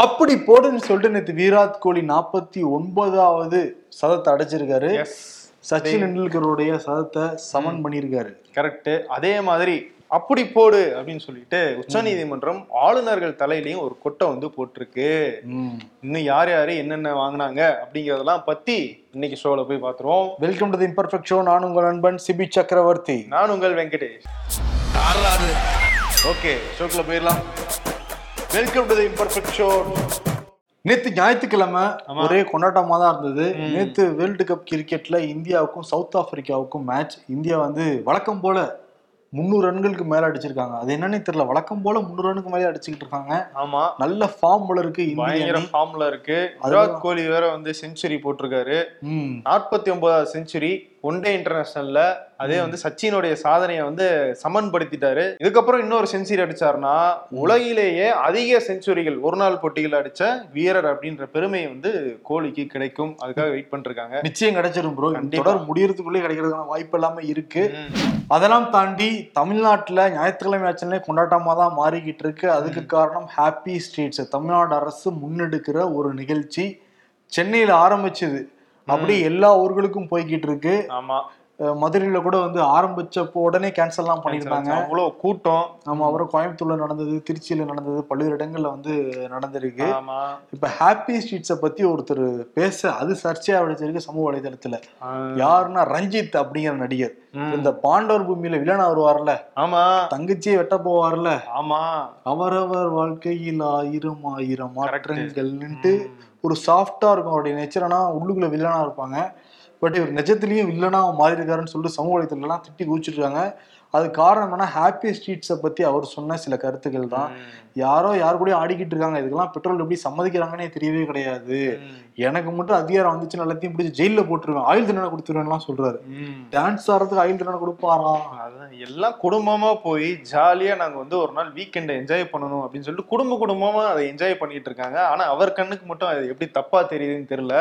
அப்படி போடுன்னு சொல்லிட்டு நேற்று விராட் கோலி நாற்பத்தி ஒன்பதாவது சதத்தை அடைச்சிருக்காரு. எஸ் சச்சின் டெண்டுல்கருடைய சதத்தை சமன் பண்ணியிருக்காரு. கரெக்ட் அதே மாதிரி அப்படி போடு அப்படின்னு சொல்லிட்டு உச்சநீதிமன்றம் ஆளுநர்கள் தலையிலையும் ஒரு கொட்டை வந்து போட்டிருக்கு. இன்னும் யார் யாரு என்னென்ன வாங்குனாங்க அப்படிங்கறதெல்லாம் பத்தி இன்னைக்கு ஷோல போய் பாத்துருவோம் welcome to the imperfect show நான் உங்கள் நண்பன் சிபி சக்கரவர்த்தி. நான் உங்கள் வெங்கடேஷ். ஓகே ஷோக்குள்ள போயிடலாம். Welcome to the imperfect show நேத்து ஞாயிற்றுக்கிழமை ஒரே கொண்டாட்டமா தான் இருந்தது. நேத்து வேர்ல்டு கப் கிரிக்கெட்ல இந்தியாவுக்கும் சவுத் ஆப்பிரிக்காவுக்கும் மேட்ச் இந்தியா வந்து வழக்கம் போல முந்நூறு ரன்களுக்கு மேல அடிச்சிருக்காங்க. அது என்னன்னே தெரியல. வழக்கம் போல முந்நூறு ரன்னுக்கு மேலே அடிச்சுக்கிட்டு இருக்காங்க. ஆமா. நல்ல ஃபார்ம் போல இருக்கு பயங்கர. ஃபார்ம்ல இருக்கு. விராட் கோலி வேற வந்து செஞ்சுரி போட்டிருக்காரு. நாற்பத்தி ஒன்பதாவது செஞ்சுரி ஒன் டே இன்டர்நேஷனல்ல அதே வந்து சச்சினுடைய சாதனையை வந்து சமன்படுத்திட்டாரு. இதுக்கப்புறம் இன்னொரு செஞ்சுரி அடிச்சாருன்னா உலகிலேயே அதிக செஞ்சுரிகள் ஒரு நாள் போட்டிகள் அடிச்ச வீரர் அப்படின்ற பெருமை வந்து கோலிக்கு கிடைக்கும். அதுக்காக வெயிட் பண்ணிருக்காங்க. நிச்சயம் கிடைச்சிரும் ப்ரோ. தொடர் முடியறதுக்குள்ளே கிடைக்கிறதுக்கான வாய்ப்பு எல்லாமே இருக்கு. அதெல்லாம் தாண்டி தமிழ்நாட்டுல ஞாயிற்றுக்கிழமை ஆச்சுனே கொண்டாட்டமா தான் மாறிக்கிட்டு இருக்கு. அதுக்கு காரணம் ஹாப்பி ஸ்ட்ரீட்ஸ் தமிழ்நாடு அரசு முன்னெடுக்கிற ஒரு நிகழ்ச்சி. சென்னையில ஆரம்பிச்சது. அப்படி எல்லா ஊர்களுக்கும் போய்கிட்டு இருக்கு ஆமா மதுரையில கூட வந்து ஆரம்பிச்சப்போ உடனே கேன்சல்லாம் பண்ணியிருந்தாங்க. அவ்வளவு கூட்டம். நம்ம அப்புறம் கோயம்புத்தூர்ல நடந்தது திருச்சியில நடந்தது பல்வேறு இடங்கள்ல வந்து நடந்திருக்கு. இப்ப ஹாப்பி ஸ்ட்ரீட்ஸை பத்தி ஒருத்தர் பேச அது சர்ச்சையா வெடிச்சிருக்கு சமூக வலைதளத்துல. யாருன்னா ரஞ்சித் அப்படிங்கிற நடிகர். இந்த பாண்டவர் பூமியில வில்லனா வருவார்ல. ஆமா. தங்கச்சியை வெட்ட போவார்ல. ஆமா. அவரவர் வாழ்க்கையில் ஆயிரம் ஆயிரம் Correct. மாற்றங்கள்ன்ட்டு ஒரு சாஃப்டா இருக்கும் அவருடைய நேச்சர் உள்ளுக்குள்ளே உள்ளுக்குள்ள வில்லனா இருப்பாங்க. பட் இவர் நிஜத்திலயும் வில்லனா மாறி இருக்காருன்னு சொல்லிட்டு சமூக வலைத்தளம் எல்லாம் திட்டி குதிச்சிருக்காங்க அது காரணம் என்ன ஹாப்பி ஸ்ட்ரீட்ஸை பத்தி அவர் சொன்ன சில கருத்துக்கள் தான் யாரோ யார் கூடயும் ஆடிக்கிட்டு இருக்காங்க. இதுக்கெல்லாம் பெட்ரோல் எப்படி சம்மதிக்கிறாங்கன்னே தெரியவே கிடையாது. எனக்கு மட்டும் அதிகாரம் வந்துச்சுன்னு எல்லாத்தையும் பிடிச்சி ஜெயில போட்டுருவேன். ஆயுள் தண்டனை கொடுத்துருவேன்லாம் சொல்றாரு. டான்ஸ் ஆடுறதுக்கு ஆயுள் தண்டனை கொடுப்பாரா? அதான் எல்லாம் குடும்பமா போய் ஜாலியா நாங்க வந்து ஒரு நாள் வீக்கெண்டை என்ஜாய் பண்ணணும் அப்படின்னு சொல்லிட்டு குடும்ப குடும்பமா அதை என்ஜாய் பண்ணிட்டு இருக்காங்க. ஆனா அவர் கண்ணுக்கு மட்டும் அது எப்படி தப்பா தெரியுதுன்னு தெரியல.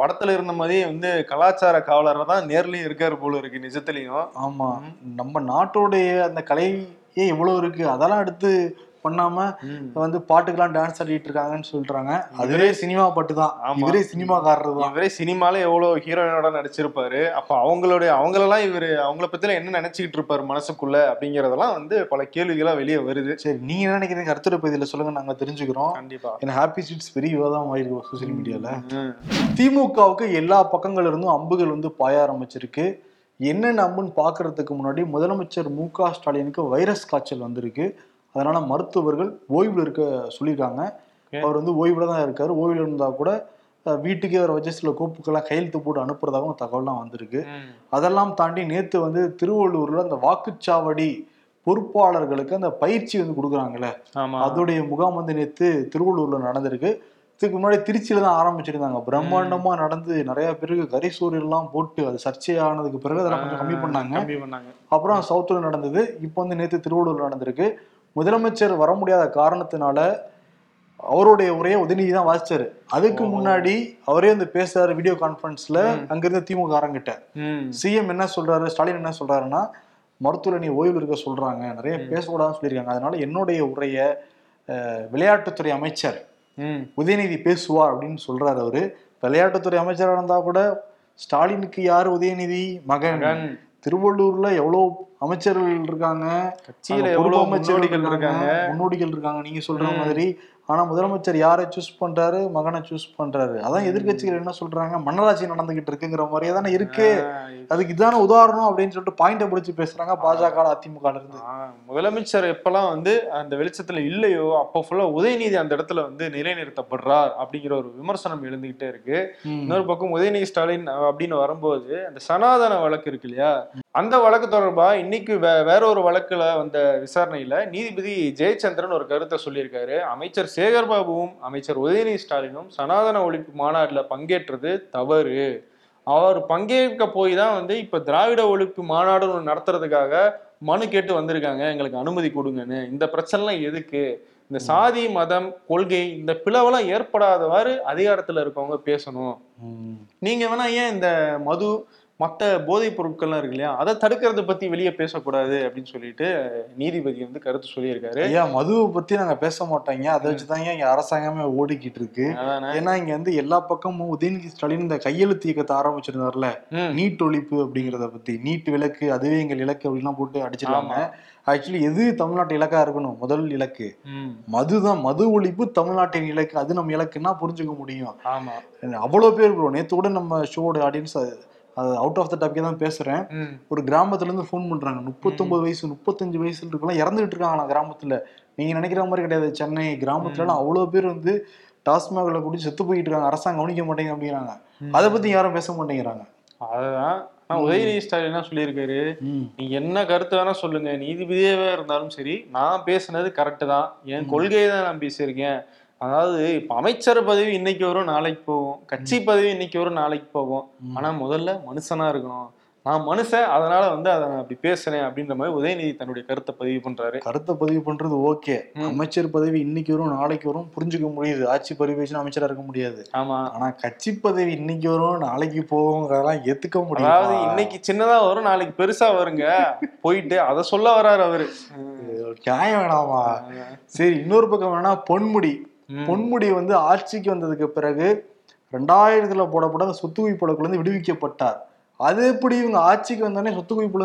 படத்துல இருந்த மாதிரியே வந்து கலாச்சார காவலரா தான் நேர்லயும் இருக்காரு போல இருக்கு நிஜத்திலையும். ஆமா. நம்ம நாட்டோடைய அந்த கலையே எவ்வளவு இருக்கு. அதெல்லாம் எடுத்து பண்ணாம வந்து பாட்டுக்கெல்லாம் டான்ஸ் ஆடிட்டு இருக்காங்கன்னு சொல்றாங்க. அதுவே சினிமா பாட்டு தான். இவரே சினிமாக்காரர் தான். இவரே சினிமால எவ்வளவு ஹீரோயினோட நடிச்சிருப்பாரு. அப்ப அவங்களுடைய அவங்களெல்லாம் இவரு அவங்கள பத்தில என்ன நினைச்சுக்கிட்டு இருப்பாரு மனசுக்குள்ள அப்படிங்கறதெல்லாம் வந்து பல கேள்விகளா வெளியே வருது. சரி நீங்க என்ன நினைக்கிறீங்க? கருத்துரை பகுதியில சொல்லுங்க நாங்க தெரிஞ்சுக்கிறோம். கண்டிப்பா. ஏன்னா ஹாப்பி ஸ்ட்ரீட்ஸ் பெரிய விவாதம் ஆயிருக்கு சோசியல் மீடியால. திமுகவுக்கு எல்லா பக்கங்கள்ல இருந்தும் அம்புகள் வந்து பாய ஆரம்பிச்சிருக்கு. என்னென்ன அம்புன்னு பாக்குறதுக்கு முன்னாடி முதலமைச்சர் மு க ஸ்டாலினுக்கு வைரஸ் காய்ச்சல் வந்திருக்கு. அதனால மருத்துவர்கள் ஓய்வுல இருக்க சொல்லியிருக்காங்க. அவர் வந்து ஓய்வுல தான் இருக்காரு. ஓய்வுல இருந்தா கூட வீட்டுக்கே அவரை வச்சு சில கோப்புக்கெல்லாம் கையெழுத்து போட்டு அனுப்புறதாகவும் தகவல்லாம் வந்திருக்கு. அதெல்லாம் தாண்டி நேத்து வந்து திருவள்ளூர்ல அந்த வாக்குச்சாவடி பொறுப்பாளர்களுக்கு அந்த பயிற்சி வந்து கொடுக்குறாங்கல்ல. அதோடைய முகாம் வந்து நேத்து திருவள்ளூர்ல நடந்திருக்கு. இதுக்கு முன்னாடி திருச்சியில தான் ஆரம்பிச்சிருந்தாங்க. பிரம்மாண்டமா நடந்து நிறைய பேருக்கு கரிசூரியல் எல்லாம் போட்டு அது சர்ச்சையானதுக்கு பிறகு அதெல்லாம் கொஞ்சம் கம்மி பண்ணாங்க. கம்மி பண்ணாங்க. அப்புறம் சவுத்துல நடந்தது. இப்போ வந்து நேத்து திருவள்ளூர்ல நடந்திருக்கு. முதலமைச்சர் வர முடியாத காரணத்தினால அவருடைய உரையை உதயநிதி தான் வாசிச்சாரு. அதுக்கு முன்னாடி அவரே வந்து பேசுறாரு வீடியோ கான்பரன்ஸ்ல அங்கிருந்து திமுக காரங்கிட்ட ம். சிஎம் என்ன சொல்றாரு ஸ்டாலின் என்ன சொல்றாருன்னா மருத்துவரை நீ ஓய்வில் இருக்க சொல்றாங்க நிறைய பேசக்கூடாதுன்னு சொல்லியிருக்காங்க. அதனால என்னுடைய உரைய விளையாட்டுத்துறை அமைச்சர். உதயநிதி பேசுவார் அப்படின்னு சொல்றாரு அவரு. விளையாட்டுத்துறை அமைச்சரா இருந்தா கூட ஸ்டாலினுக்கு யாரு உதயநிதி? மகன். திருவள்ளூர்ல எவ்வளவு அமைச்சர்கள் இருக்காங்க? கட்சியில பொறுப்பு அமைச்சர்கள் இருக்காங்க முன்னோடிகள் இருக்காங்க. நீங்க சொல்ற மாதிரி ஆனா முதலமைச்சர் யாரை சூஸ் பண்றாரு? மகனை சூஸ் பண்றாரு. அதான் எதிர்க்கட்சிகள் என்ன சொல்றாங்க? மன்னராட்சி நடந்துகிட்டு இருக்குங்கிற மாதிரியே தானே இருக்கு. அதுக்கு இதான உதாரணம் அப்படின்னு சொல்லிட்டு பாயிண்ட பிடிச்சு பேசுறாங்க பாஜக அதிமுக இருந்து முதலமைச்சர் எப்பெல்லாம் வந்து அந்த வெளிச்சத்துல இல்லையோ அப்போ ஃபுல்லா உதயநிதி அந்த இடத்துல வந்து நிலைநிறுத்தப்படுறார் அப்படிங்கிற ஒரு விமர்சனம் எழுந்துகிட்டே இருக்கு. இன்னொரு பக்கம் உதயநிதி ஸ்டாலின் அப்படின்னு வரும்போது அந்த சனாதன வழக்கு இருக்கு இல்லையா? அந்த வழக்கு தொடர்பா இன்னைக்கு வே- வேற ஒரு வழக்குல வந்த விசாரணையில நீதிபதி ஜெயச்சந்திரன் ஒரு கருத்தை சொல்லியிருக்காரு. அமைச்சர் சேகர் பாபுவும் அமைச்சர் உதயநிதி ஸ்டாலினும் சனாதன ஒழிப்பு மாநாடுல பங்கேற்றது தவறு. அவர் பங்கேற்க போய் தான் வந்து இப்ப திராவிட ஒழிப்பு மாநாடு நடத்துறதுக்காக மனு கேட்டு வந்திருக்காங்க. எங்களுக்கு அனுமதி கொடுங்கன்னு. இந்த பிரச்சனைலாம் எதுக்கு? இந்த சாதி மதம் கொள்கை இந்த பிளவெல்லாம் ஏற்படாதவாறு அதிகாரத்துல இருக்கவங்க பேசணும். ம். நீங்க வேணா ஏன் இந்த மது மற்ற போதைப் பொருட்கள்லாம் இருக்கு இல்லையா? அதை தடுக்கிறத பத்தி வெளியே பேசக்கூடாது அப்படின்னு சொல்லிட்டு நீதிபதி வந்து கருத்து சொல்லியிருக்காரு. ஐயா மதுவை பத்தி நாங்க பேச மாட்டோங்க அதை வச்சுதாங்க இங்க அரசாங்கமே ஓடிக்கிட்டு இருக்கு. ஏன்னா இங்க வந்து எல்லா பக்கமும் உதயநிதி ஸ்டாலின் இந்த கையெழுத்து இயக்கத்தை ஆரம்பிச்சிருந்தாருல. நீட் ஒழிப்பு அப்படிங்கறத பத்தி நீட் விலக்கு அதுவே எங்கள் இலக்கு அப்படின்லாம் போட்டு அடிச்சிருக்காங்க. ஆக்சுவலி எது தமிழ்நாட்டு இலக்கா இருக்கணும்? முதல் இலக்கு. மதுதான் மது ஒழிப்பு தமிழ்நாட்டின் இலக்கு. அது நம்ம இலக்குன்னா புரிஞ்சுக்க முடியும். ஆமா. அவ்வளோ பேர் ப்ரோ நேத்து கூட நம்ம ஷோட ஆடியன்ஸ் அது அவுட் ஆஃப் த டாபிக் தான் பேசுறேன். ஒரு கிராமத்துல இருந்து ஃபோன் பண்றாங்க. முப்பத்தொன்பது வயசு முப்பத்தஞ்சு வயசுல இருக்கலாம் இறந்துகிட்டு இருக்காங்களா கிராமத்துல. நீங்க நினைக்கிற மாதிரி கிடையாது. சென்னை கிராமத்துல எல்லாம் அவ்வளவு பேர் வந்து டாஸ்மாக்ல குடி செத்து போயிட்டு இருக்காங்க. அரசாங்கம் கவனிக்க மாட்டேங்க அப்படிங்கிறாங்க. அதை பத்தி யாரும் பேச மாட்டேங்கிறாங்க. அதுதான். ஆனா உதயநிதி ஸ்டாலின் என்ன சொல்லியிருக்காரு? நீங்க என்ன கருத்து வேணா சொல்லுங்க. நீதிபதியாவே இருந்தாலும் சரி நான் பேசுனது கரெக்டு தான். என் கொள்கையை தான் நான் பேசியிருக்கேன். அதாவது இப்ப அமைச்சர் பதவி இன்னைக்கு வரும் நாளைக்கு போகும். கட்சி பதவி இன்னைக்கு வரும் நாளைக்கு போகும். ஆனா முதல்ல மனுஷனா இருக்கணும். நான் மனுஷன் அதனால வந்து அதை நான் அப்படி பேசுறேன் அப்படின்ற மாதிரி உதயநிதி தன்னுடைய கருத்தை பதிவு பண்றாரு. கருத்தை பதிவு பண்றது ஓகே. அமைச்சர் பதவி இன்னைக்கு வரும் நாளைக்கு வரும் புரிஞ்சுக்க முடியுது. ஆட்சி பரிவேஷன் அமைச்சரா இருக்க முடியாது. ஆமா. ஆனா கட்சி பதவி இன்னைக்கு வரும் நாளைக்கு போகுங்கிறதெல்லாம் ஏத்துக்க அதாவது முடியாது இன்னைக்கு சின்னதா வரும் நாளைக்கு பெருசா வருங்க. போயிட்டு அதை சொல்ல வராரு அவரு. நியாயம் வேணாமா? சரி இன்னொரு பக்கம் வேணா பொன்முடி. பொன்முடி வந்து ஆட்சிக்கு வந்ததுக்கு பிறகு ரெண்டாயிரத்துல போடப்பட்ட அந்த சொத்து குவிப்பு இருந்து விடுவிக்கப்பட்டார். அது எப்படி இவங்க ஆட்சிக்கு வந்தோடனே சொத்து குவிப்பு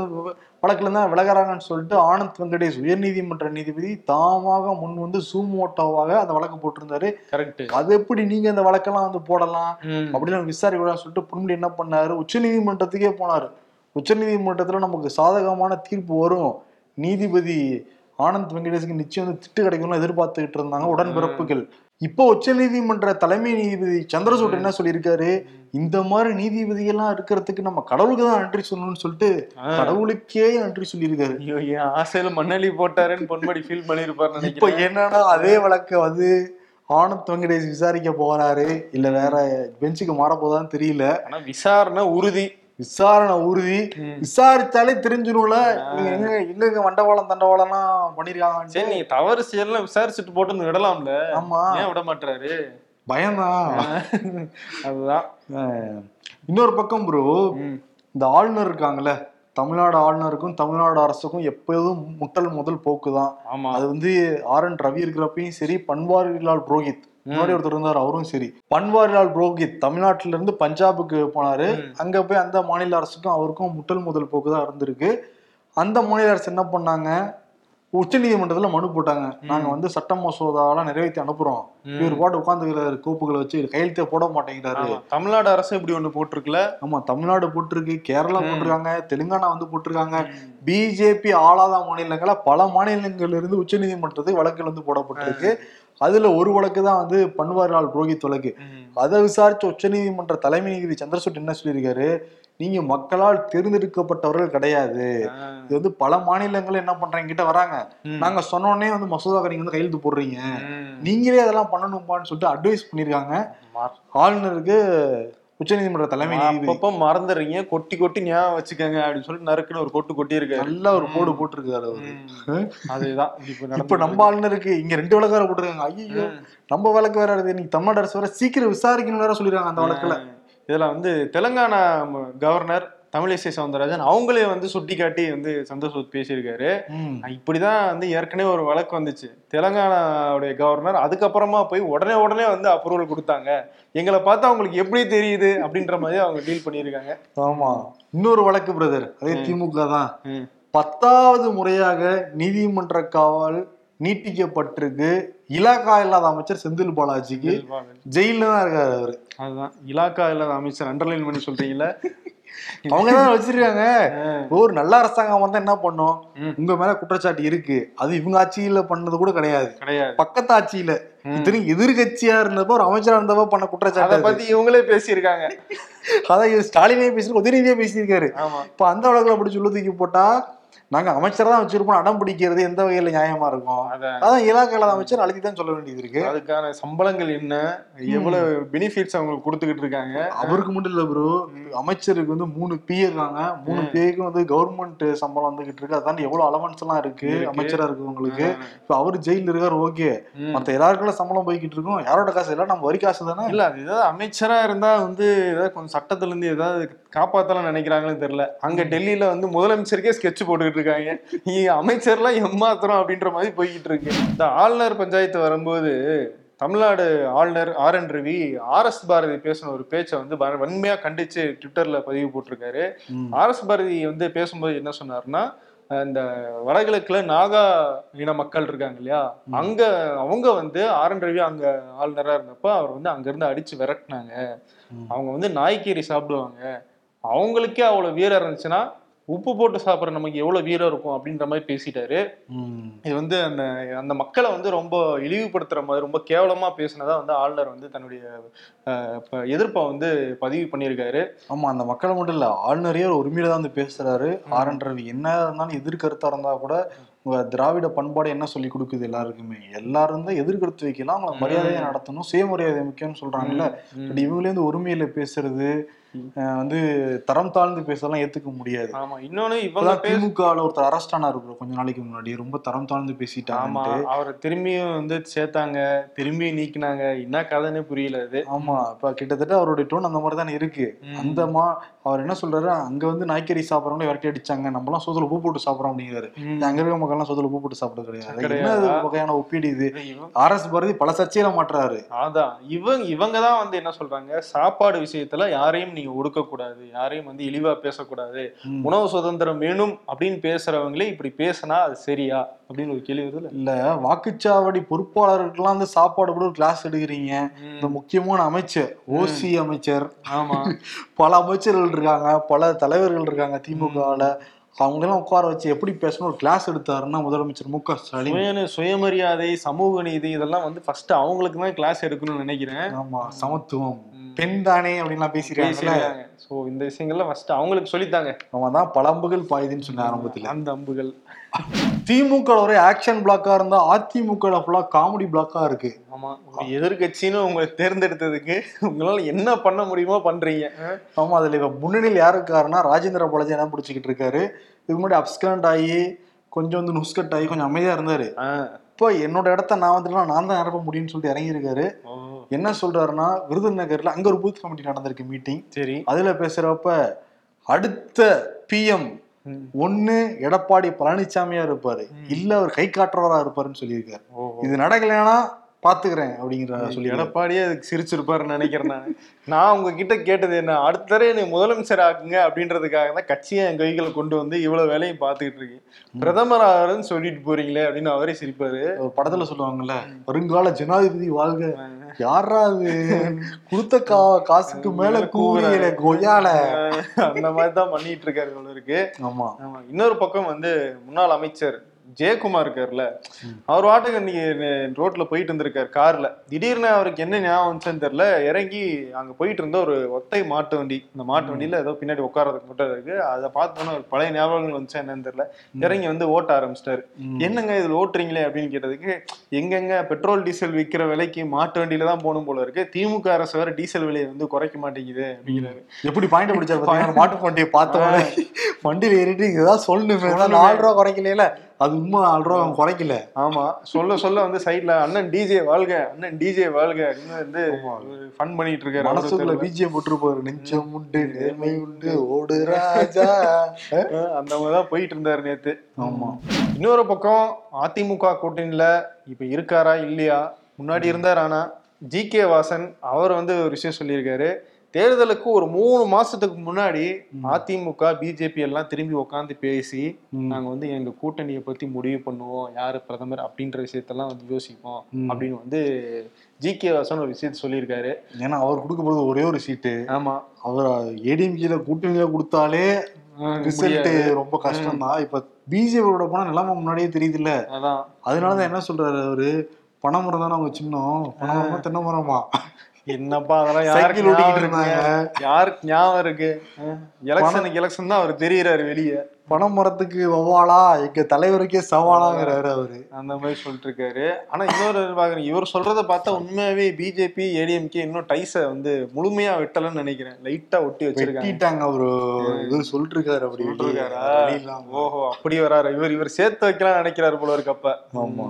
வழக்குல தான் விலகிறாங்கன்னு சொல்லிட்டு ஆனந்த் வெங்கடேஷ் உயர்நீதிமன்ற நீதிபதி தாமாக முன் வந்து சூமோட்டோவாக அந்த வழக்கு போட்டிருந்தாரு. கரெக்ட் அது எப்படி நீங்க அந்த வழக்கெல்லாம் வந்து போடலாம் அப்படின்னு விசாரிக்க சொல்லிட்டு பொன்முடி என்ன பண்ணாரு? உச்சநீதிமன்றத்துக்கே போனாரு. உச்சநீதிமன்றத்துல நமக்கு சாதகமான தீர்ப்பு வரும். நீதிபதி ஆனந்த் வெங்கடேஷுக்கு நிச்சயம் வந்து திட்டு கிடைக்கும்னு எதிர்பார்த்துக்கிட்டு இருந்தாங்க உடன்பிறப்புகள் இப்போ உச்சநீதிமன்ற தலைமை நீதிபதி சந்திரசூட் என்ன சொல்லியிருக்காரு? இந்த மாதிரி நீதிபதிகள்லாம் இருக்கிறதுக்கு நம்ம கடவுளுக்கு தான் நன்றி சொல்லணும்னு சொல்லிட்டு கடவுளுக்கே நன்றி சொல்லியிருக்காரு. ஐயோ என் ஆசையில மண்ணலி போட்டாருன்னு பொன்மடி ஃபீல் பண்ணிருப்பாருன்னு இப்போ என்னன்னா அதே வழக்க வந்து ஆனந்த் வெங்கடேஷ் விசாரிக்க போறாரு. இல்ல வேற பெஞ்சுக்கு மாற போதான்னு தெரியல. ஆனா விசாரணை உறுதி. விசாரணை உறுதி. ம். விசாரிச்சாலே தெரிஞ்சிடும்ல எங்க எங்க மண்டவாளம் தண்டவாளம்லாம் பண்ணிருக்காங்க சரி நீங்க தவறு செய்யலாம் விசாரிச்சுட்டு போட்டு விடலாம்ல. ஆமா. ஏன் விட மாட்டாரு பயம்தான் அதுதான். இன்னொரு பக்கம் ப்ரோ. இந்த ஆளுநர் இருக்காங்கல்ல தமிழ்நாடு ஆளுநருக்கும் தமிழ்நாடு அரசுக்கும் எப்போதும் முட்டல் முதல் போக்கு தான் ஆமா. அது வந்து ஆர் என் ரவி இருக்கிறப்பையும் சரி பன்வாரிலால் புரோஹித். முன்னாடி ஒருத்தர் இருந்தார் அவரும் சரி. பன்வாரிலால் புரோஹித் தமிழ்நாட்டுல இருந்து பஞ்சாபுக்கு போனாரு. அங்க போய் அந்த மாநில அரசுக்கும் அவருக்கும் முட்டல் முதல் போக்கு தான் இருந்திருக்கு. அந்த மாநில அரசு என்ன பண்ணாங்க? உச்ச நீதிமன்றத்துல மனு போட்டாங்க. நாங்க வந்து சட்ட மசோதாவெல்லாம் நிறைவேற்றி அனுப்புறோம். இவர் பாட்டு உட்காந்துக்கிறாரு கோப்புகளை வச்சு. கையெழுத்தே போட மாட்டேங்கிறாரு. தமிழ்நாடு அரசு இப்படி ஒண்ணு போட்டிருக்குல? ஆமா தமிழ்நாடு போட்டிருக்கு கேரளா. போட்டிருக்காங்க தெலுங்கானா வந்து போட்டிருக்காங்க. பிஜேபி ஆளாத மாநிலங்கள பல மாநிலங்கள்ல இருந்து உச்சநீதிமன்றத்துக்கு வழக்குகள் வந்து போடப்பட்டிருக்கு. அதுல ஒரு வழக்கு தான் வந்து பன்வாரிலால் புரோஹித் வழக்கு. அதை விசாரிச்ச உச்சநீதிமன்ற தலைமை நீதிபதி சந்திரசூட் என்ன சொல்லியிருக்காரு நீங்க மக்களால் தேர்ந்தெடுக்கப்பட்டவர்கள் கிடையாது. இது வந்து பல மாநிலங்கள் என்ன பண்றாங்க கிட்ட வராங்க. நாங்க சொன்னோடனே வந்து மசோதாக்கு நீங்க வந்து கையெழுத்து போடுறீங்க. நீங்களே அதெல்லாம் பண்ணணும்பான்னு சொல்லிட்டு அட்வைஸ் பண்ணிருக்காங்க ஆளுநருக்கு உச்சநீதிமன்ற தலைமை அப்பப்ப மறந்துடுறீங்க. கொட்டி கொட்டி ஞாபகம் வச்சுக்கோங்க அப்படின்னு சொல்லிட்டு நறுக்குன்னு ஒரு கொட்டு கொட்டி இருக்காரு நல்ல ஒரு போடு போட்டிருக்காரு அவரு. அதுதான். இப்ப நம்ம ஆளுநருக்கு இங்க ரெண்டு வழக்கு வேற போட்டிருக்காங்க ஐயோ. நம்ம வழக்கு வேற இருக்கு இன்னைக்கு தமிழ்நாடு அரசு வேற சீக்கிரம் விசாரிக்கணும் வேற சொல்லிருக்காங்க அந்த வழக்குல. இதுல வந்து தெலுங்கானா கவர்னர் தமிழிசை சவுந்தரராஜன் அவங்களே வந்து சுட்டி காட்டி வந்து சந்தோஷ் பேசியிருக்காரு. இப்படிதான் வந்து ஏற்கனவே ஒரு வழக்கு வந்துச்சு. தெலுங்கானாவுடைய கவர்னர் அதுக்கப்புறமா போய் உடனே உடனே வந்து அப்ரூவல் கொடுத்தாங்க. எங்களை பார்த்தா அவங்களுக்கு எப்படி தெரியுது அப்படின்ற மாதிரி அவங்க டீல் பண்ணியிருக்காங்க. ஆமா. இன்னொரு வழக்கு பிரதர். அதே திமுக தான். பத்தாவது முறையாக நீதிமன்ற காவல் நீட்டிக்கப்பட்டிருக்கு. இலாக்கா இல்லாத அமைச்சர் செந்தில் பாலாஜிக்கு ஜெயில தான் இருக்காரு அவரு. அதுதான். இலாக்கா இல்லாத அமைச்சர் அண்டர்லைன் பண்ணி சொல்றீங்களா அவங்க தான் வச்சிருக்காங்க ஒரு நல்ல அரசாங்கம் வந்தா என்ன பண்ணும். உங்க மேல குற்றச்சாட்டு இருக்கு. அது இவங்க ஆட்சியில பண்ணது கூட கிடையாது. கிடையாது. பக்கத்து ஆட்சியில. இத்தனைக்கும் எதிர்கட்சியா இருந்தப்போ ஒரு அமைச்சரா இருந்தப்போ பண்ண குற்றச்சாட்டு அது. பத்தி இவங்களே பேசியிருக்காங்க. அதான் ஸ்டாலினே பேசி உதயநிதியே பேசியிருக்காரு. இப்ப அந்த வழக்குல அப்படி சொல்ல தூக்கி போட்டா நாங்க அமைச்சரா தான் வச்சிருப்போம். அடம் பிடிக்கிறது எந்த வகையில நியாயமா இருக்கும்? அதான். இலாக்கால அமைச்சர் அழுத்தி தான் சொல்ல வேண்டியது இருக்கு. அதுக்கான சம்பளங்கள் என்ன? எவ்வளவு பெனிஃபிட்ஸ் அவங்களுக்கு கொடுத்துக்கிட்டு இருக்காங்க? அவருக்கு மட்டும் இல்ல ப்ரோ அமைச்சருக்கு வந்து மூணு பி இருக்காங்க. மூணு பிஏக்கு வந்து கவர்மெண்ட் சம்பளம் வந்துகிட்டு இருக்கு அதான் எவ்வளவு அலவன்ஸ் எல்லாம் இருக்கு இருக்கு. அமைச்சரா இருக்கவங்களுக்கு. இப்ப அவரு ஜெயில இருக்காரு ஓகே ம். மத்த எல்லாருக்கும் சம்பளம் போய்கிட்டு இருக்கும். யாரோட காசு? இல்ல நம்ம வரி காசு தானே? இல்ல அது ஏதாவது அமைச்சரா இருந்தா வந்து ஏதாவது கொஞ்சம் சட்டத்துல இருந்து ஏதாவது காப்பாத்தலாம் நினைக்கிறாங்கன்னு தெரியல. அங்க டெல்லியில வந்து முதலமைச்சருக்கே ஸ்கெட்ச் போட்டுக்கிட்டு இருக்காங்க. அமைச்சர்லாம் எம்மாத்திரம் அப்படின்ற மாதிரி போய்கிட்டு இருக்கு. இந்த ஆளுநர் பஞ்சாயத்து வரும்போது தமிழ்நாடு ஆளுநர் R N Ravi R S Bharathi பேசின ஒரு பேச்சை வந்து வன்மையா கண்டிச்சு ட்விட்டர்ல பதிவு போட்டிருக்காரு. ஆர் எஸ் பாரதி வந்து பேசும்போது என்ன சொன்னாருன்னா இந்த வடகிழக்குல நாகா இன மக்கள் இருக்காங்க இல்லையா? அங்க அவங்க வந்து ஆர் என் ரவி அங்க ஆளுநரா இருந்தப்ப அவர் வந்து அங்க இருந்து அடிச்சு விரட்டினாங்க. அவங்க வந்து நாய்க்கீரி சாப்பிடுவாங்க. அவங்களுக்கே அவ்வளவு வீரம் இருந்துச்சுன்னா உப்பு போட்டு சாப்பிட்ற நமக்கு எவ்வளவு வீரம் இருக்கும் அப்படின்ற மாதிரி பேசிட்டாரு. இது வந்து அந்த அந்த மக்களை வந்து ரொம்ப இழிவுபடுத்துற மாதிரி ரொம்ப கேவலமா பேசினதா வந்து ஆளுநர் வந்து தன்னுடைய எதிர்ப்பை வந்து பதிவு பண்ணியிருக்காரு. ஆமா அந்த மக்களை மட்டும் இல்ல ஆளுநரே ஒரு உரிமையில தான் வந்து பேசுறாரு. ஆர். ரவி என்ன இருந்தாலும் எதிர்கருத்தா இருந்தா கூட திராவிட பண்பாடு என்ன சொல்லி கொடுக்குது எல்லாருக்குமே? எல்லாரும் தான் எதிர்கருத்து வைக்கலாம் அவங்களை மரியாதையா நடத்தணும் சுயமரியாதை முக்கியம்னு சொல்றாங்கல்ல. பட் இவங்களே வந்து உரிமையில பேசுறது வந்து தரம் தாழ்ந்து பேசலாம் ஏத்துக்க முடியாது. ஆமா இன்னொன்னு இவங்க திமுகல ஒருத்தர் அரெஸ்ட் ஆனாரு கொஞ்ச நாளைக்கு முன்னாடி. ரொம்ப தரம் தாழ்ந்து ஆமா பேசிட்டாங்க அவரை திரும்பியும் வந்து சேர்த்தாங்க திரும்பியும் நீக்கினாங்க. என்ன கதைன்னு புரியல அது. ஆமா இப்ப கிட்டத்தட்ட அவருடைய டோன் அந்த மாதிரி தானே இருக்கு. அந்த மா அவர் என்ன சொல்றாரு? அங்க வந்து நாய்க்கறி சாப்பிடறவங்களே விரட்டி அடிச்சாங்க. நம்மலாம் சோத்துல உப்பு போட்டு சாப்பிடறோம் அப்படிங்கிறாரு. அங்க இருக்க மக்கள்லாம் சோத்துல உப்பு போட்டு சாப்பிட கிடையாது? என்ன வகையான ஒப்பீடு இது? இவன் ஆர்எஸ் பாரதி பல சர்ச்சையில மாட்டுறாரு. அதான் இவங்க இவங்க தான் வந்து என்ன சொல்றாங்க? சாப்பாடு விஷயத்துல யாரையும் நீங்க ஒடுக்க கூடாது யாரையும் வந்து இழிவா பேசக்கூடாது. உணவு சுதந்திரம் வேணும் அப்படின்னு பேசுறவங்களே இப்படி பேசினா அது சரியா? அப்படின்னு ஒரு கேள்வி வருதுல்ல? இல்ல வாக்குச்சாவடி பொறுப்பாளருக்கெல்லாம் வந்து சாப்பாடு கூட ஒரு கிளாஸ் எடுக்கிறீங்க. இந்த முக்கியமான அமைச்சர் ஓசி அமைச்சர். ஆமா. பல அமைச்சர்கள் இருக்காங்க பல தலைவர்கள் இருக்காங்க திமுகவுல. அவங்களெல்லாம் உட்கார வச்சு எப்படி பேசணும் ஒரு கிளாஸ் எடுத்தாருன்னா முதலமைச்சர் மு க ஸ்டாலின். சுய சுயமரியாதை சமூக நீதி இதெல்லாம் வந்து ஃபர்ஸ்ட் அவங்களுக்கு தான் கிளாஸ் எடுக்கணும்னு நினைக்கிறேன். ஆமா சமத்துவம். பெண் தானே அப்படின்லாம் பேசிருக்காங்கல்ல பேசிருக்காங்க சோ இந்த விஷயங்கள்லாம் ஃபர்ஸ்ட் அவங்களுக்கு சொல்லித்தாங்க. அவன் தான் பழம்புகள் பாயுதுன்னு சொன்ன ஆரம்பத்துல. அந்த அம்புகள். திமுக ஒரே ஆக்ஷன் பிளாக்கா இருந்தா அதிமுக ஃபுல்லா காமெடி பிளாக்கா இருக்கு. ஆமா. எதிர்கட்சின்னு உங்களை தேர்ந்தெடுத்ததுக்கு உங்களால என்ன பண்ண முடியுமோ பண்றீங்க? ஆமா அதுல இப்ப முன்னணியில் யாரு இருக்காருன்னா ராஜேந்திர பாலாஜி என்ன பிடிச்சிக்கிட்டு இருக்காரு? இதுக்கு முன்னாடி அப்ஸ்கண்ட் ஆகி கொஞ்சம் வந்து நுஸ்கட் ஆகி கொஞ்சம் அமைதியா இருந்தாரு. இப்போ என்னோட இடத்த நான் வந்துட்டுனா நான் தான் நிரப்ப முடியும்னு சொல்லிட்டு இறங்கியிருக்காரு. என்ன சொல்றாருன்னா விருதுநகர்ல அங்க ஒரு பூத் கமிட்டி நடந்திருக்கு மீட்டிங் சரி. அதுல பேசுறப்ப அடுத்த பிஎம். ஒண்ணு எடப்பாடி பழனிசாமியா இருப்பாரு. இல்ல அவர் கை காட்டுறவரா இருப்பாருன்னு சொல்லியிருக்காரு. இது நடக்கலைன்னா பாத்துக்கிறேன் அப்படிங்கிற சொல்லி எடப்பாடியே அதுக்கு சிரிச்சிருப்பாருன்னு நினைக்கிறேன் நான். நான் உங்ககிட்ட கேட்டது என்ன அடுத்த தடவை என்னை முதலமைச்சர் ஆக்குங்க அப்படின்றதுக்காக தான் கட்சியை என் கைகளை கொண்டு வந்து இவ்வளவு வேலையும் பார்த்துக்கிட்டு இருக்கேன். பிரதமர் ஆகிறன்னு சொல்லிட்டு போறீங்களே அப்படின்னு அவரே சிரிப்பாரு. ஒரு படத்துல சொல்லுவாங்கல்ல வருங்கால ஜனாதிபதி வாழ்க. யாரா அது கொடுத்த கா காசுக்கு மேல கூவியல கொய்யால. அந்த மாதிரி தான் பண்ணிட்டு இருக்காரு இருக்கு. ஆமா. இன்னொரு பக்கம் வந்து முன்னாள் அமைச்சர் ஜெயக்குமார் இருக்காருல்ல அவர் வாட்டுக்கு இன்னைக்கு ரோட்ல போயிட்டு இருந்திருக்காரு கார்ல. திடீர்னு அவருக்கு என்ன ஞாபகம் வந்துச்சுன்னு தெரியல. இறங்கி அங்க போயிட்டு இருந்த ஒரு ஒத்தை மாட்டு வண்டி. இந்த மாட்டு வண்டியில ஏதோ பின்னாடி உட்காரதுக்கு மட்டும் இருக்கு. அதை பார்த்தோன்னா ஒரு பழைய ஞாபகங்கள் வந்துச்சா என்னன்னு தெரியல. இறங்கி வந்து ஓட்ட ஆரம்பிச்சிட்டாரு. என்னங்க இதுல ஓட்டுறீங்களே அப்படின்னு கேட்டதுக்கு எங்கெங்க பெட்ரோல் டீசல் விற்கிற விலைக்கு மாட்டு வண்டியில தான் போகணும் போல இருக்கு. திமுக அரசு வேற டீசல் விலையை வந்து குறைக்க மாட்டேங்குது அப்படிங்கிறாரு. எப்படி பாயிண்ட் பிடிச்சாரு மாட்டு வண்டியை பார்த்த உடனே வண்டியில ஏறிட்டு ஏதாவது சொல்லணுமே நாலு ரூபா குறைக்கல அது உண்மை நாலு ரூபா அவன் குறைக்கல. ஆமா. சொல்ல சொல்ல வந்து சைட்ல அண்ணன் டிஜே வாழ்க அண்ணன் டிஜே வாழ்க அப்படின்னு வந்து ஃபன் பண்ணிட்டு இருக்காரு மனசுக்குள்ள. பிஜிஎம் போட்டுருப்பாரு. நெஞ்சம் உண்டு நேர்மை உண்டு ஓடு ராஜா. அந்த மாதிரி தான் போயிட்டு இருந்தாரு நேத்து. ஆமா. இன்னொரு பக்கம் அதிமுக கூட்டணியில இப்ப இருக்காரா இல்லையா? முன்னாடி இருந்தார் ஆனா ஜி கே வாசன் அவர் வந்து ஒரு விஷயம் சொல்லியிருக்காரு. தேர்தலுக்கு ஒரு மூணு மாசத்துக்கு முன்னாடி அதிமுக பிஜேபி எல்லாம் திரும்பி உட்காந்து பேசி. நாங்க வந்து எங்க கூட்டணியை பத்தி முடிவு பண்ணுவோம் யாரு பிரதமர் அப்படின்ற விஷயத்தெல்லாம் வந்து யோசிப்போம். அப்படின்னு வந்து ஜி கே வாசன் ஒரு விஷயத்த சொல்லியிருக்காரு. ஏன்னா அவர் கொடுக்க போறது ஒரே ஒரு சீட்டு. ஆமா. அவர் ஏடிஎம்கேல கூட்டணியில கொடுத்தாலே ரிசல்ட். ரொம்ப கஷ்டம் தான் இப்ப பிஜேபியோட போனா நிலைமை முன்னாடியே தெரியுதுல்ல. அதான். அதனாலதான் என்ன சொல்றாரு அவரு? பணம் தானே அவங்க சின்னம். பணம் மரமா தென்னை மரமா? என்னப்பா அதெல்லாம் யாருக்கு ஓட்டிக்கிட்டு ஞாபகம் இருந்தாங்க. இருக்கு? யாருக்கு ஞாபகம் இருக்கு? எலெக்ஷனுக்கு எலெக்ஷன் தான் அவர் தெரியறாரு வெளியே. பணம் மரத்துக்கு வவ்வாலா எங்க தலைவருக்கே சவாலாங்கிறாரு அவரு. அந்த மாதிரி சொல்லிட்டு இருக்காரு. ஆனா இன்னொரு பாக்குறேன். இவர் சொல்றத பார்த்தா உண்மையாவே பிஜேபி ஏடிஎம்கே இன்னும் டைஸ வந்து முழுமையா வெட்டலன்னு நினைக்கிறேன். லைட்டா ஒட்டி வச்சிருக்காங்க. அவரு. இது சொல்லிட்டு இருக்காரு? அப்படி இல்லாம. ஓஹோ அப்படி வராரு. இவர் இவர் சேர்த்து வைக்கலாம் நினைக்கிறாரு போல இருக்கு அப்ப. ஆமா.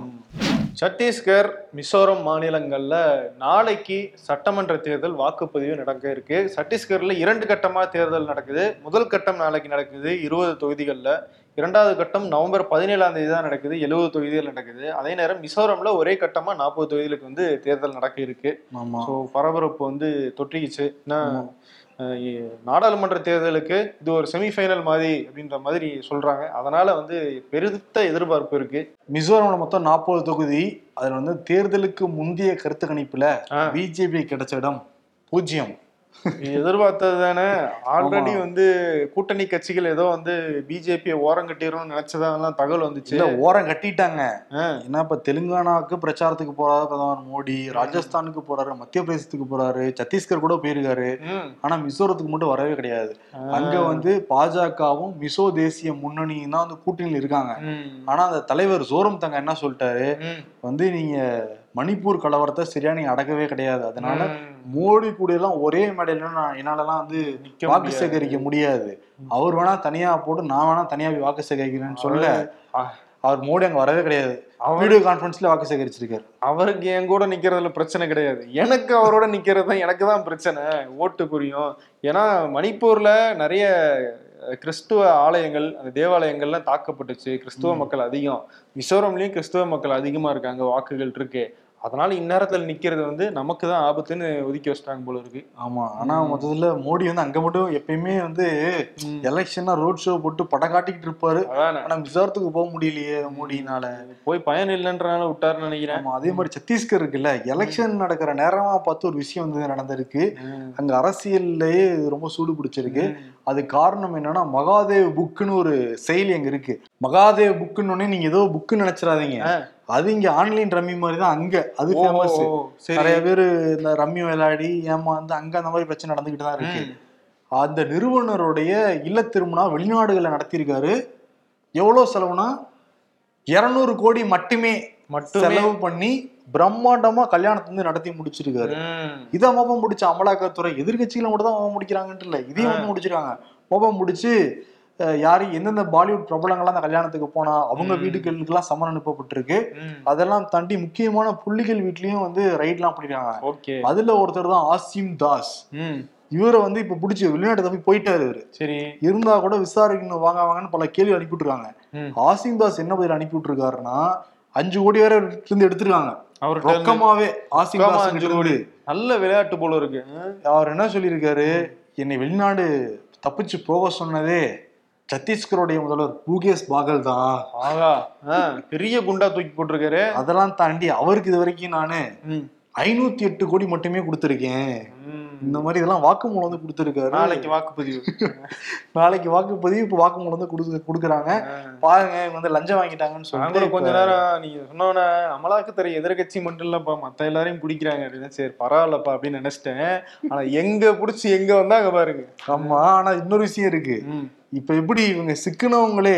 சத்தீஸ்கர் மிசோரம் மாநிலங்கள்ல நாளைக்கு சட்டமன்ற தேர்தல் வாக்குப்பதிவு நடக்க இருக்கு. சத்தீஸ்கர்ல இரண்டு கட்டமா தேர்தல் நடக்குது. முதல் கட்டம் நாளைக்கு நடக்குது இருபது தொகுதிகள்ல. இரண்டாவது கட்டம் நவம்பர் பதினேழாம் தேதி தான் நடக்குது. எழுபது தொகுதிகள் நடக்குது. அதே நேரம் மிசோரம்ல ஒரே கட்டமா நாற்பது தொகுதிகளுக்கு வந்து தேர்தல் நடக்க இருக்கு. ஸோ பரபரப்பு வந்து தொற்றிக்கிச்சு. நாடாளுமன்ற தேர்தலுக்கு இது ஒரு செமிஃபைனல் மாதிரி அப்படின்ற மாதிரி சொல்றாங்க. அதனால வந்து பெருத்த எதிர்பார்ப்பு இருக்கு. மிசோரம்ல மொத்தம் நாற்பது தொகுதி. அதுல வந்து தேர்தலுக்கு முந்தைய கருத்து கணிப்புல. பிஜேபி கிடைச்ச இடம் பூஜ்ஜியம். எதிர்பார்த்தது தானே ஆல்ரெடி. வந்து கூட்டணி கட்சிகள் ஏதோ வந்து பிஜேபியை ஓரம் கட்டிடும்னு நினைச்சதெல்லாம் தகவல் வந்துச்சு இல்ல ஓரம் கட்டிட்டாங்க. ஏன்னா இப்ப தெலுங்கானாவுக்கு பிரச்சாரத்துக்கு போறாரு பிரதமர் மோடி ராஜஸ்தானுக்கு போறாரு மத்திய பிரதேசத்துக்கு போறாரு சத்தீஸ்கர் கூட போயிருக்காரு. ஆனா மிசோரத்துக்கு மட்டும் வரவே கிடையாது. அங்க வந்து பாஜகவும் மிசோ தேசிய முன்னணியும் தான் வந்து கூட்டணியில் இருக்காங்க. ஆனா அந்த தலைவர் ஜோரம் தங்க என்ன சொல்லிட்டாரு. வந்து நீங்க மணிப்பூர் கலவரத்தை சரியா நீங்க அடக்கவே கிடையாது. அதனால. மோடி கூட எல்லாம் ஒரே மேடையில நான் என்னாலலாம் வந்து வாக்கு. சேகரிக்க முடியாது. அவர் வேணா தனியா போட்டு நான் வேணா தனியா போய் வாக்கு சேகரிக்கிறேன்னு சொல்ல. அவர் மோடி அங்க வரவே கிடையாது. அவர் வீடியோ கான்பரன்ஸ்ல வாக்கு சேகரிச்சிருக்காரு. அவருக்கு என் கூட நிக்கிறதுல பிரச்சனை கிடையாது. எனக்கு அவரோட நிக்கிறது தான் எனக்கு தான் பிரச்சனை. ஓட்டு புரியும் ஏன்னா மணிப்பூர்ல நிறைய கிறிஸ்துவ ஆலயங்கள் அந்த தேவாலயங்கள்லாம் தாக்கப்பட்டுச்சு. கிறிஸ்துவ மக்கள் அதிகம். மிசோரம்லயும் கிறிஸ்துவ மக்கள் அதிகமா இருக்காங்க வாக்குகள் இருக்கு. அதனால இந்நேரத்துல நிக்கிறது வந்து நமக்கு தான் ஆபத்துன்னு ஒதுக்கி வச்சிட்டாங்க போல இருக்கு. ஆமா. ஆனா மொத்தத்துல மோடி வந்து அங்க மட்டும் எப்பயுமே வந்து எலெக்ஷனா ரோட் ஷோ போட்டு படம் காட்டிக்கிட்டு இருப்பாரு. ஆனா மிசோரத்துக்கு போக முடியலையே மோடினால. போய் பயன் இல்லைன்றனால விட்டாருன்னு நினைக்கிறேன். அதே மாதிரி சத்தீஸ்கர் இருக்குல்ல எலெக்ஷன் நடக்கிற நேரமா பார்த்து ஒரு விஷயம் வந்து நடந்திருக்கு. அங்க அரசியல்லயே ரொம்ப சூடு பிடிச்சிருக்கு. அது காரணம் என்னன்னா மகாதேவ் புக்குன்னு ஒரு செயலி அங்க இருக்கு. மகாதேவ் புக்குன்னு நீங்க ஏதோ புக்கு நினைச்சிடாதீங்க. அது இங்க ஆன்லைன் ரம்மி மாதிரி தான் அங்க. அது ஃபேமஸ் நிறைய பேர் இந்த ரம்மி விளையாடி ஏமாந்து அங்க அந்த மாதிரி பிரச்சனை நடந்துகிட்டு தான் இருக்கு. அந்த நிறுவனருடைய இல்ல திருமணம் வெளிநாடுகளை நடத்தியிருக்காரு. எவ்வளவு செலவுனா? இருநூறு கோடி மட்டுமே மட்டுமே. செலவு பண்ணி பிரம்மாண்டமா கல்யாணத்தை வந்து நடத்தி முடிச்சிருக்காரு. இதை மோபம் முடிச்ச அமலாக்கத்துறை எதிர்கட்சிகளை மட்டும் தான் மோபம் முடிக்கிறாங்கன்ட்டு இல்ல. இதையும் வந்து முடிச்சிருக்காங்க. மோபம் முடிச்சு யாரு எந்தெந்த பாலிவுட் பிரபலங்கள்லாம் அந்த கல்யாணத்துக்கு போனா அவங்க. வீடுகளுக்கெல்லாம் சமன் அனுப்பப்பட்டிருக்கு. அதெல்லாம் தாண்டி முக்கியமான புள்ளிகள் வீட்லயும் வந்து ரைட்லாம் பண்ணிருக்காங்க. அதுல ஒருத்தர் தான் ஆசிம் தாஸ். இவரை வந்து இப்ப பிடிச்சி வெளிநாட்டு தப்பி போயிட்டாரு இவரு. சரி. இருந்தா கூட விசாரிக்கணும் வாங்க வாங்கன்னு பல கேள்வி அனுப்பி விட்டுருக்காங்க. ஆசிம் தாஸ் என்ன பதில் அனுப்பி விட்டுருக்காருன்னா அஞ்சு கோடி வரை இருந்து எடுத்திருக்காங்க. இருந்து ரொக்கமாவே ஆசிம் தாஸ் அஞ்சு கோடி. நல்ல விளையாட்டு போல இருக்கு. அவர் என்ன சொல்லியிருக்காரு? என்னை வெளிநாடு தப்பிச்சு போக சொன்னதே சத்தீஸ்கருடைய முதல்வர் பூகேஷ் பாகல் தான். ஆகா பெரிய குண்டா தூக்கி போட்டிருக்காரு. அதெல்லாம் தாண்டி அவருக்கு இது வரைக்கும் நானு. ஐநூத்தி எட்டு கோடி மட்டுமே கொடுத்திருக்கேன். இந்த மாதிரி இதெல்லாம் வாக்குமூலம் வந்து கொடுத்திருக்காரு. நாளைக்கு வாக்குப்பதிவு. நாளைக்கு வாக்குப்பதிவு இப்ப வாக்குமூலம் வந்து கொடுத்து கொடுக்குறாங்க. பாருங்க இவங்க வந்து லஞ்சம் வாங்கிட்டாங்கன்னு சொல்லிட்டு கொஞ்ச நேரம் நீங்க சொன்னோன்னே அமலாக்கத்துறை எதிர்கட்சி மட்டும் இல்லப்பா மத்த எல்லாரையும் பிடிக்கிறாங்க. அப்படின்னு சரி பரவாயில்லப்பா அப்படின்னு நினைச்சிட்டேன். ஆனா எங்க புடிச்சு எங்க வந்தாங்க பாருங்க. ஆமா ஆனா இன்னொரு விஷயம் இருக்கு. இப்ப எப்படி இவங்க சிக்கினவங்களே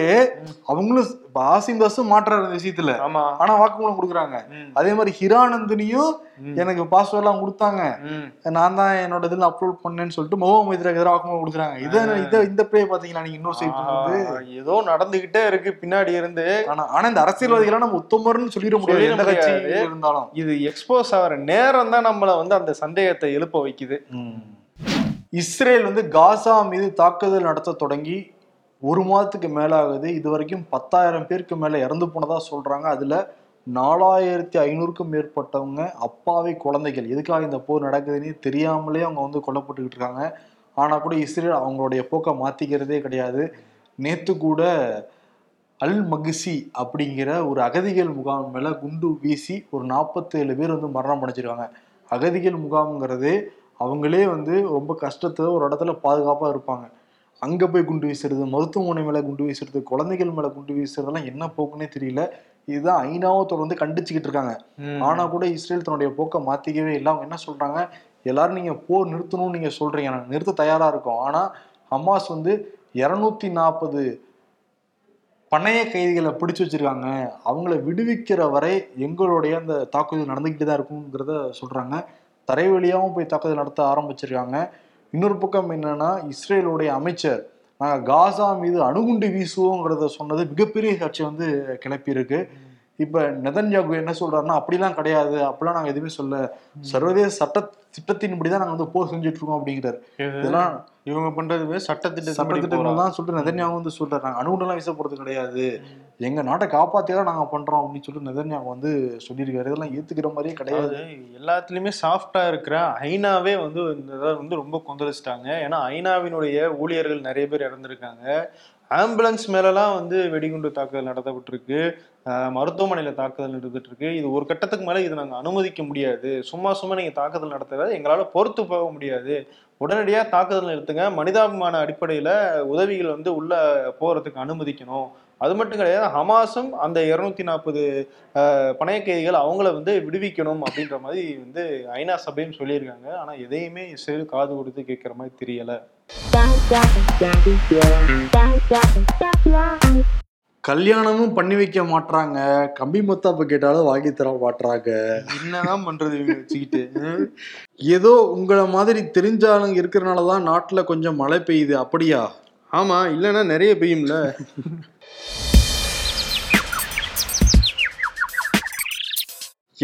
அவங்களும் இப்ப ஆசிம் தாஸும் மாற்றாரு இந்த விஷயத்துல. ஆமா. ஆனா வாக்குமூலம் கொடுக்குறாங்க. அதே மாதிரி ஹிரானந்தினியும். எனக்கு பாஸ்வேர்ட் எல்லாம் கொடுத்தாங்க. நான் தான் என்னோட இதுல அப்லோட் பண்ணேன்னு சொல்லிட்டு முகமது மைத்ராக்கு எதிராக வாக்குமூலம் கொடுக்குறாங்க. இதை இத இந்த பிளே பாத்தீங்களா நீங்க இன்னொரு சைட் ஆஹா, ஏதோ நடந்துகிட்டே இருக்கு பின்னாடி இருந்து. ஆனா ஆனா இந்த அரசியல்வாதிகளை நம்ம உத்தமர்னு சொல்லிட முடியாது. எந்த கட்சி. இருந்தாலும். இது எக்ஸ்போஸ் ஆகிற நேரம் தான் நம்மள வந்து அந்த சந்தேகத்தை எழுப்ப வைக்குது. இஸ்ரேல் வந்து காசா மீது தாக்குதல் நடத்த தொடங்கி ஒரு மாதத்துக்கு மேலாகுது. இது வரைக்கும் பத்தாயிரம் பேருக்கு மேலே இறந்து போனதாக சொல்கிறாங்க அதில் நாலாயிரத்தி ஐநூறுக்கும் மேற்பட்டவங்க அப்பாவி குழந்தைகள். எதுக்காக இந்த போர் நடக்குதுன்னே தெரியாமலே அவங்க வந்து கொல்லப்பட்டுக்கிட்டு இருக்காங்க. ஆனால் கூட இஸ்ரேல் அவங்களுடைய போக்கை மாற்றிக்கிறதே கிடையாது. நேற்று கூட அல் மகிசி அப்படிங்கிற ஒரு அகதிகள் முகாம் மேலே குண்டு வீசி ஒரு நாற்பத்தேழு பேர் வந்து மரணம் அடைஞ்சிருக்காங்க. அகதிகள் முகாம்ங்கிறது அவங்களே வந்து ரொம்ப கஷ்டத்துல ஒரு இடத்துல பாதுகாப்பா இருப்பாங்க. அங்க போய் குண்டு வீசுறது மருத்துவமனை மேல குண்டு வீசுறது குழந்தைகள் மேல குண்டு வீசுறதெல்லாம் என்ன போக்குன்னே தெரியல. இதுதான் ஐநாவை தொடர்ந்து கண்டிச்சுக்கிட்டு இருக்காங்க. ம். ஆனா கூட இஸ்ரேல் தன்னுடைய போக்கை மாத்திக்கவே இல்லை. அவங்க என்ன சொல்றாங்க? எல்லாரும் நீங்க போர் நிறுத்தணும்னு நீங்க சொல்றீங்க. நாங்க நிறுத்த தயாரா இருக்கோம். ஆனா ஹமாஸ் வந்து இருநூத்தி நாற்பது பணைய கைதிகளை பிடிச்சு வச்சிருக்காங்க. அவங்கள விடுவிக்கிற வரை எங்களுடைய அந்த தாக்குதல் நடந்துக்கிட்டு தான் இருக்குங்கிறத சொல்றாங்க. தரை வழியாகவும் போய் தாக்குதல் நடத்த ஆரம்பிச்சிருக்காங்க. இன்னொரு பக்கம் என்னன்னா இஸ்ரேலுடைய அமைச்சர் நாங்கள் காசா மீது அணுகுண்டு வீசுவோங்கிறத சொன்னது மிகப்பெரிய சர்ச்சை வந்து கிளப்பியிருக்கு. இப்ப நெதன்யாகு என்ன சொல்றாருன்னா அப்படிலாம் கிடையாது. அப்படிலாம் நாங்க எதுவுமே சொல்ல சர்வதேச சட்ட திட்டத்தின்படி தான் நாங்க வந்து போர் செஞ்சுட்டு இருக்கோம் அப்படிங்கிறாரு. இதெல்லாம் இவங்க பண்றது சட்டத்திட்டத்தின்படி சட்டத்திட்டங்கள். தான் சொல்லிட்டு நெதன்யாகு வந்து சொல்றாங்க அணுகுண்டெல்லாம் வீச போறது கிடையாது. எங்க நாட்டை காப்பாத்திதான் நாங்க பண்றோம் அப்படின்னு சொல்லிட்டு நெதன்யாகு வந்து சொல்லியிருக்காரு. இதெல்லாம் ஏத்துக்கிற மாதிரியே கிடையாது. எல்லாத்துலயுமே சாஃப்டா இருக்கிற ஐநாவே வந்து இந்த வந்து ரொம்ப கொந்தளிச்சிட்டாங்க. ஏன்னா ஐநாவினுடைய ஊழியர்கள் நிறைய பேர் இறந்திருக்காங்க. ஆம்புலன்ஸ் மேலலாம் வந்து வெடிகுண்டு தாக்குதல் நடத்தப்பட்டிருக்கு. மருத்துவமனையில் தாக்குதல் நடந்துட்டு இருக்கு இது ஒரு கட்டத்துக்கு மேலே இது நாங்கள் அனுமதிக்க முடியாது. சும்மா சும்மா நீங்கள் தாக்குதல் நடத்துறது எங்களால் பொறுத்து போக முடியாது. உடனடியாக தாக்குதல் நிறுத்துங்க. மனிதாபிமான அடிப்படையில் உதவிகள் வந்து உள்ளே போகிறதுக்கு அனுமதிக்கணும். அது மட்டும் கிடையாது ஹமாஸும் அந்த இருநூத்தி நாற்பது பணைய கைதிகள் அவங்கள வந்து விடுவிக்கணும் அப்படின்ற மாதிரி வந்து ஐநா சபையும் சொல்லியிருக்காங்க. ஆனால் எதையுமே இஸ்ரேல் காது கொடுத்து கேட்குற மாதிரி தெரியலை. கல்யாணமும் பண்ணி வைக்க மாட்றாங்க. கம்பி மத்தாப்பு கேட்டாலும் வாங்கி தர மாட்றாங்க. என்னதான் பண்றது இவங்க வச்சுக்கிட்டு? ஏதோ உங்களை மாதிரி தெரிஞ்சாலும் இருக்கிறனால தான் நாட்டுல கொஞ்சம் மழை பெய்யுது. அப்படியா? ஆமா இல்லைன்னா நிறைய பெய்யும்ல.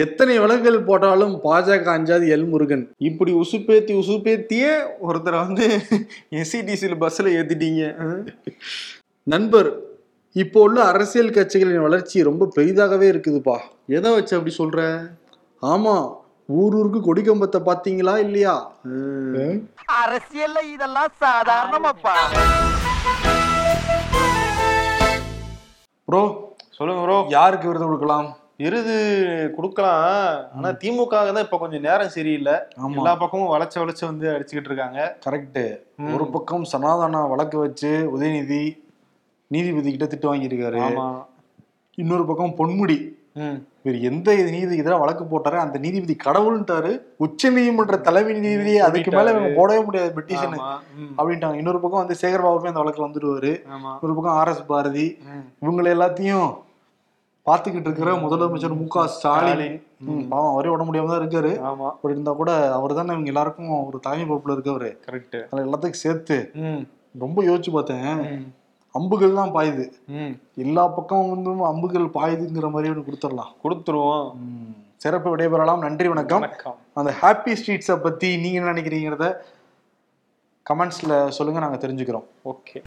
எத்தனை விலங்குகள் போட்டாலும் பாஜக அஞ்சாது எல் முருகன். இப்படி உசுப்பேத்தி உசுப்பேத்தியே ஒருத்தரை வந்து எஸ்சிடிசியில் பஸ்ல ஏத்திட்டீங்க. நண்பர் இப்போ உள்ள அரசியல் கட்சிகளின் வளர்ச்சி ரொம்ப பெரிதாகவே இருக்குதுப்பா. எதை வச்சு அப்படி சொல்ற? ஆமா ஊர் ஊருக்கு கொடி கம்பத்தை பாத்தீங்களா இல்லையா? அரசியல்ல இதெல்லாம் சாதாரணமாப்பா. ப்ரோ சொல்லுங்க ப்ரோ. யாருக்கு விருது கொடுக்கலாம்? விருது கொடுக்கலாம். ஆனா திமுக தான் இப்ப கொஞ்சம் நேரம் சரியில்லை. எல்லா பக்கமும் வளைச்சு வளைச்சு வந்து அடிச்சுக்கிட்டு இருக்காங்க. கரெக்ட். ஒரு பக்கம் சனாதன வழக்கு வச்சு உதயநிதி நீதிபதி கிட்ட திட்டு வாங்கியிருக்காரு. இன்னொரு பக்கம் பொன்முடி. இவர் எந்த நீதிபதி எதிராக வழக்கு போட்டாரு? அந்த நீதிபதி கடவுள்ன்ட்டாரு. உச்ச நீதிமன்ற தலைமை நீதிபதியே அதுக்கு மேல இவங்க போடவே முடியாது ம், அப்படின்ட்டாங்க. இன்னொரு பக்கம் வந்து சேகர் பாபுமே அந்த வழக்குல வந்துடுவாரு இன்னொரு பக்கம் ஆர் எஸ் பாரதி. இவங்களை எல்லாத்தையும் பார்த்துக்கிட்டு இருக்கிற முதலமைச்சர் மு க ஸ்டாலின். பாவம் அவரே உட முடியாம தான் இருக்காரு. அப்படி இருந்தா கூட அவர் தானே இவங்க எல்லாருக்கும் ஒரு தலைமை பொறுப்புல இருக்கவரு. கரெக்ட் எல்லாத்துக்கும் சேர்த்து ரொம்ப யோசிச்சு பார்த்தேன். அம்புகள் தான் பாயுது. ம். எல்லா பக்கம் வந்து அம்புகள் பாயுதுங்கிற மாதிரி ஒன்று கொடுத்துடலாம். கொடுத்துருவோம். சிறப்பு விடைபெறலாம். நன்றி வணக்கம். அந்த ஹாப்பி ஸ்ட்ரீட்ஸை பத்தி நீங்க என்ன நினைக்கிறீங்கிறத கமெண்ட்ஸ்ல சொல்லுங்க நாங்க தெரிஞ்சுக்கிறோம். ஓகே.